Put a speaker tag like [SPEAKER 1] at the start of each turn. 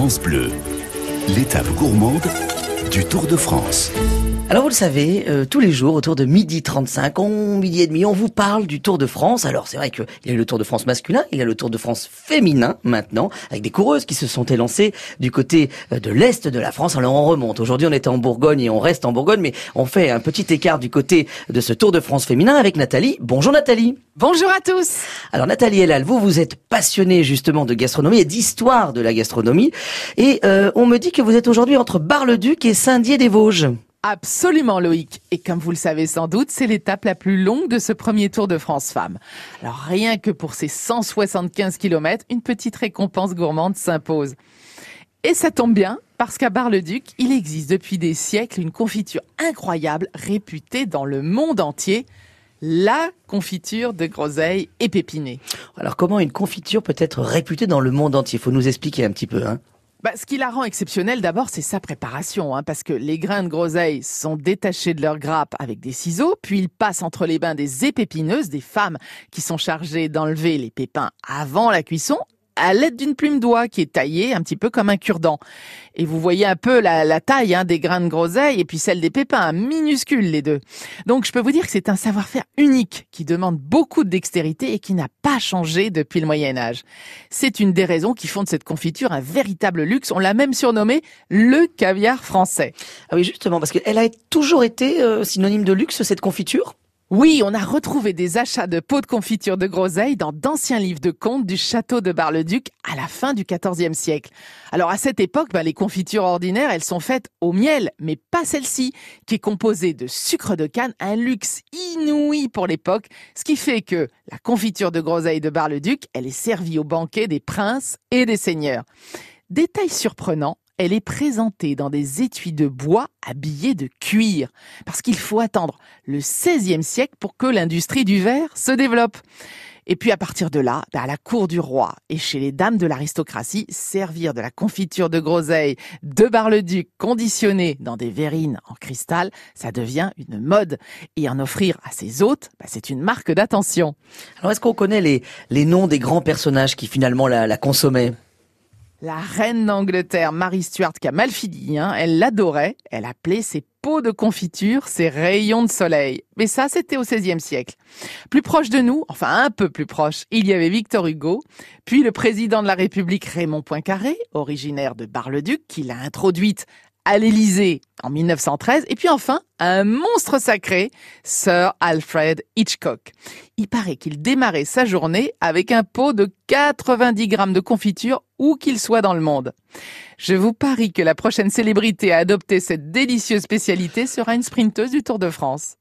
[SPEAKER 1] France Bleu, l'étape gourmande du Tour de France.
[SPEAKER 2] Alors vous le savez, euh, tous les jours, autour de midi 35, on, midi et demi, on vous parle du Tour de France. Alors c'est vrai qu'il y a le Tour de France masculin, il y a le Tour de France féminin maintenant, avec des coureuses qui se sont élancées du côté euh, de l'Est de la France. Alors on remonte. Aujourd'hui on était en Bourgogne et on reste en Bourgogne, mais on fait un petit écart du côté de ce Tour de France féminin avec Nathalie. Bonjour Nathalie.
[SPEAKER 3] Bonjour à tous.
[SPEAKER 2] Alors Nathalie Elal, vous, vous êtes passionnée justement de gastronomie et d'histoire de la gastronomie. Et euh, on me dit que vous êtes aujourd'hui entre Bar-le-Duc et Saint-Dié-des-Vosges.
[SPEAKER 3] Absolument Loïc. Et comme vous le savez sans doute, c'est l'étape la plus longue de ce premier Tour de France Femmes. Alors rien que pour ces 175 km, une petite récompense gourmande s'impose. Et ça tombe bien, parce qu'à Bar-le-Duc, il existe depuis des siècles une confiture incroyable réputée dans le monde entier, la confiture de groseille épépinée.
[SPEAKER 2] Alors comment une confiture peut être réputée dans le monde entier? Faut nous expliquer un petit peu. Hein
[SPEAKER 3] bah, ce qui la rend exceptionnelle, d'abord, c'est sa préparation, hein, parce que les grains de groseille sont détachés de leur grappe avec des ciseaux, puis ils passent entre les bains des épépineuses, des femmes qui sont chargées d'enlever les pépins avant la cuisson, à l'aide d'une plume d'oie qui est taillée un petit peu comme un cure-dent. Et vous voyez un peu la, taille hein, des grains de groseille et puis celle des pépins, minuscules les deux. Donc je peux vous dire que c'est un savoir-faire unique qui demande beaucoup de dextérité et qui n'a pas changé depuis le Moyen Âge. C'est une des raisons qui font de cette confiture un véritable luxe. On l'a même surnommé le caviar français.
[SPEAKER 2] Ah oui, justement, parce qu'elle a toujours été euh, synonyme de luxe, cette confiture
[SPEAKER 3] oui, on a retrouvé des achats de pots de confiture de groseille dans d'anciens livres de contes du château de Bar-le-Duc à la fin du XIVe siècle. Alors à cette époque, ben, les confitures ordinaires, elles sont faites au miel, mais pas celle-ci, qui est composée de sucre de canne, un luxe inouï pour l'époque, ce qui fait que la confiture de groseille de Bar-le-Duc, elle est servie au banquet des princes et des seigneurs. Détail surprenant, elle est présentée dans des étuis de bois habillés de cuir, parce qu'il faut attendre le XVIe siècle pour que l'industrie du verre se développe. Et puis à partir de là, à la cour du roi et chez les dames de l'aristocratie, servir de la confiture de groseille de Bar-le-Duc conditionnée dans des verrines en cristal, ça devient une mode. Et en offrir à ses hôtes, ben, c'est une marque d'attention.
[SPEAKER 2] Alors est-ce qu'on connaît les, les noms des grands personnages qui finalement la consommaient?
[SPEAKER 3] La reine d'Angleterre, Marie Stuart, qui hein, elle l'adorait. Elle appelait ses pots de confiture ses rayons de soleil. Mais ça, c'était au XVIe siècle. Plus proche de nous, enfin un peu plus proche, il y avait Victor Hugo, puis le président de la République Raymond Poincaré, originaire de Bar-le-Duc, qui l'a introduite à l'Élysée en 1913, et puis enfin un monstre sacré, Sir Alfred Hitchcock. Il paraît qu'il démarrait sa journée avec un pot de 90 grammes de confiture où qu'il soit dans le monde. Je vous parie que la prochaine célébrité à adopter cette délicieuse spécialité sera une sprinteuse du Tour de France.